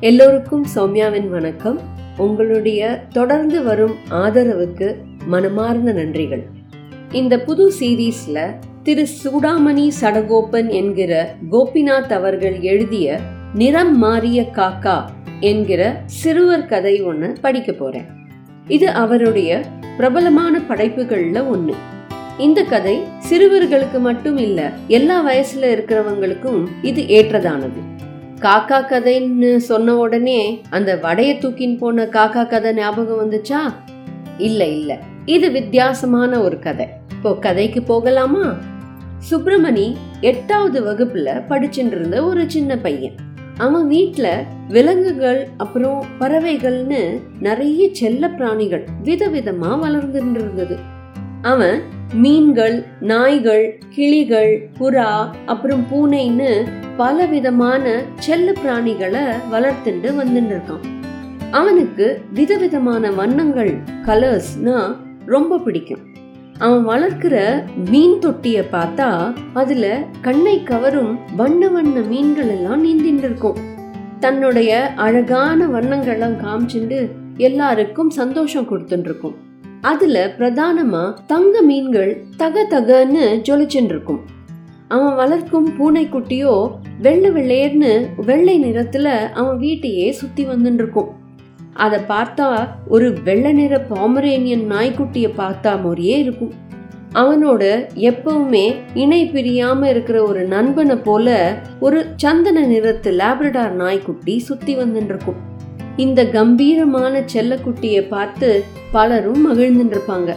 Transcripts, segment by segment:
எல்லோருக்கும் சௌமியாவின் வணக்கம். உங்களுடைய தொடர்ந்து வரும் ஆதரவுக்கு மனமார்ந்த நன்றிகள். இந்த புது சீரீஸ்ல திரு சூடாமணி சடகோபன் என்கிற கோபிநாத் அவர்கள் எழுதிய நிறம் மாறிய காக்கா என்கிற சிறுவர் கதை ஒன்று படிக்க போறேன். இது அவருடைய பிரபலமான படைப்புகள்ல ஒன்று இந்த கதை சிறுவர்களுக்கு மட்டும் இல்ல எல்லா வயசுல இருக்கிறவங்களுக்கும் இது ஏற்றதானது. காக்கா கதைன்னு சொன்ன உடனே அந்த வடைய தூக்கின் போன காக்கா கதை ஞாபகம் வந்துச்சா? இல்ல இல்ல. இது வித்தியாசமான ஒரு கதை. இப்போ கதைக்கு போகலாமா? சுப்பிரமணி எட்டாவது வகுப்புல படிச்சுட்டு இருந்த ஒரு சின்ன பையன். அவன் வீட்டில் விலங்குகள் அப்புறம் பறவைகள்னு நிறைய செல்ல பிராணிகள் விதவிதமா வளர்ந்துட்டு இருந்தது. அவன் மீன்கள் நாய்கள் கிளிகள் புறா அப்புறம் பூனைன்னு பல விதமான செல்ல பிராணிகளை வளர்த்துட்டு வந்துட்டு இருக்கான் அவனுக்கு விதவிதமான வண்ணங்கள் கலர்ஸ்னா ரொம்ப பிடிக்கும். அவன் வளர்க்கிற மீன் தொட்டிய பார்த்தா அதுல கண்ணை கவரும் வண்ண வண்ண மீன்கள் எல்லாம் நீந்தின்னு இருக்கும் தன்னுடைய அழகான வண்ணங்கள்லாம் காமிச்சுண்டு எல்லாருக்கும் சந்தோஷம் கொடுத்துட்டு இருக்கும் அதுல பிரதானமா தங்க மீன்கள் தக தகன்னு ஜொலிச்சுட்டு இருக்கும் அவன் வளர்க்கும் பூனைக்குட்டியோ வெள்ளை வெள்ளையர்னு வெள்ளை நிறத்துல அவன் வீட்டையே சுத்தி வந்துட்டு இருக்கும் அதை பார்த்தா ஒரு வெள்ளை நிற பாமரேனியன் நாய்க்குட்டிய பார்த்தா மாதிரியே இருக்கும். அவனோட எப்பவுமே இணை பிரியாம இருக்கிற ஒரு நண்பனை போல ஒரு சந்தன நிறத்து லேப்ரடார் நாய்க்குட்டி சுத்தி வந்துட்டு இருக்கும் இந்த கம்பீரமான செல்லக்குட்டியை பார்த்து பலரும் மகிழ்ந்துருப்பாங்க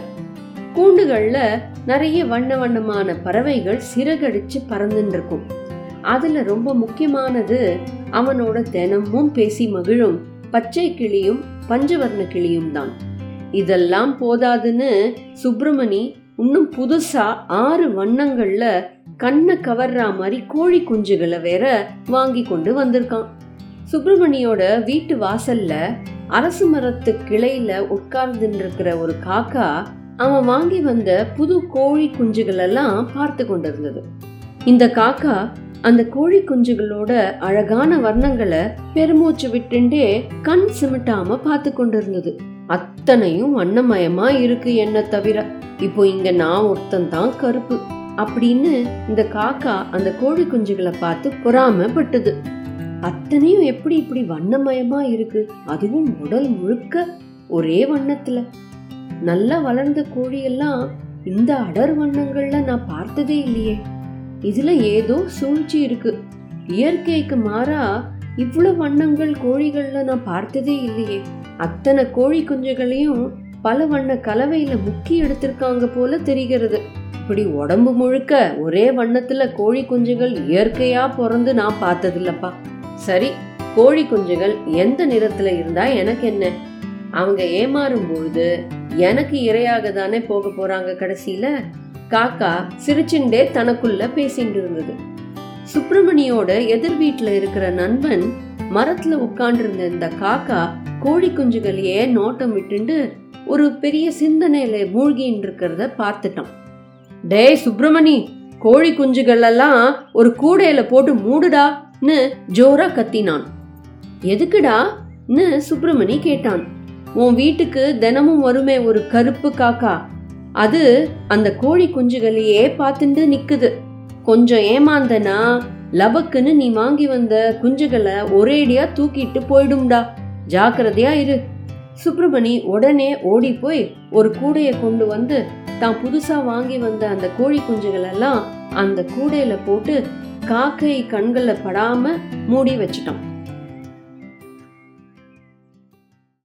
கூண்டுகள்ல நிறைய வண்ண வண்ணமான பறவைகள் சிறகடிச்சு பறந்துட்டு இருக்கும் அதுல ரொம்ப முக்கியமானது அவனோட தினமும் பேசி மகிழும் பச்சை கிளியும் பஞ்சவர்ண கிளியும் தான். இதெல்லாம் போதாதுன்னு சுப்பிரமணி இன்னும் புதுசா ஆறு வண்ணங்கள்ல கண்ணை கவர்ற மாதிரி கோழி குஞ்சுகளை வேற வாங்கி கொண்டு வந்திருக்கான். சுப்பிரமணியோட வீட்டு வாசல்ல அரசு மரத்து கிளையில உட்கார்ந்து இருக்கிற ஒரு காக்கா அவன் வாங்கி வந்த புது கோழி குஞ்சுகள் எல்லாம் பார்த்து கொண்டிருந்தது. இந்த காக்கா அந்த கோழி குஞ்சுகளோட அழகான வர்ணங்களை பெருமூச்சு விட்டுண்டே கண் சிமிட்டாம பார்த்து கொண்டிருந்தது. அத்தனையும் வண்ணமயமா இருக்கு என்ன தவிர இப்போ இங்க நான் ஒருத்தன் தான் கருப்பு. அப்படின்னு இந்த காக்கா அந்த கோழி குஞ்சுகளை பார்த்து பொறாமப்பட்டது. அத்தனையும் எப்படி இப்படி வண்ணமயமா இருக்கு? அதுவும் உடல் முழுக்க ஒரே வண்ணத்துல. நல்லா வளர்ந்த கோழியெல்லாம் இந்த அடர் வண்ணங்கள்ல நான் பார்த்ததே இல்லையே. இதுல ஏதோ சூழ்ச்சி இருக்கு. இயற்கைக்கு மாறா இவ்வளவு வண்ணங்கள் கோழிகள்ல நான் பார்த்ததே இல்லையே. அத்தனை கோழி குஞ்சுகளையும் பல வண்ண கலவையில முக்கி எடுத்திருக்காங்க போல தெரிகிறது. இப்படி உடம்பு முழுக்க ஒரே வண்ணத்துல கோழி குஞ்சுகள் இயற்கையா பிறந்து நான் பார்த்ததில்லப்பா. சரி கோழி குஞ்சுகள் எந்த நிறத்துல இருந்தா எனக்கு என்ன? அவங்க ஏமாறும் பொழுது எனக்கு இரையாக தானே போக போறாங்க கடைசியில? காக்கா சிரிச்சுண்டே தனக்குள்ள பேசிட்டு இருந்தது. சுப்பிரமணியோட எதிர் வீட்டுல இருக்கிற நண்பன் மரத்துல உட்கார்ந்திருந்த இந்த காக்கா கோழி குஞ்சுகளையே நோட்டம் விட்டுண்டு ஒரு பெரிய சிந்தனையில மூழ்கின்னு இருக்கிறத பார்த்துட்டான். டேய் சுப்பிரமணி கோழி குஞ்சுகள் எல்லாம் ஒரு கூடையில போட்டு மூடுடா. ன்னு ஜோரா கத்தினான். எதுக்குடா? ன்னு சுப்பிரமணி கேட்டான். உன் வீட்டுக்கு தினமும் வருமே ஒரு கருப்பு காக்கா. அது அந்த கோழி குஞ்சுகளையே பார்த்துட்டு நிக்குது. கொஞ்சம் ஏமாந்தனா லபக்குன்னு நீ வாங்கி வந்த குஞ்சுகளை ஒரேடியா தூக்கிட்டு போயிடும்டா. ஜாக்கிரதையா இரு. சுப்பிரமணி உடனே ஓடி போய் ஒரு கூடைய கொண்டு வந்து தான் புதுசா வாங்கி வந்த அந்த கோழி குஞ்சுகள் எல்லாம் அந்த கூடையில போட்டு காக்கை கண்களில் படாம மூடி வச்சிட்டான்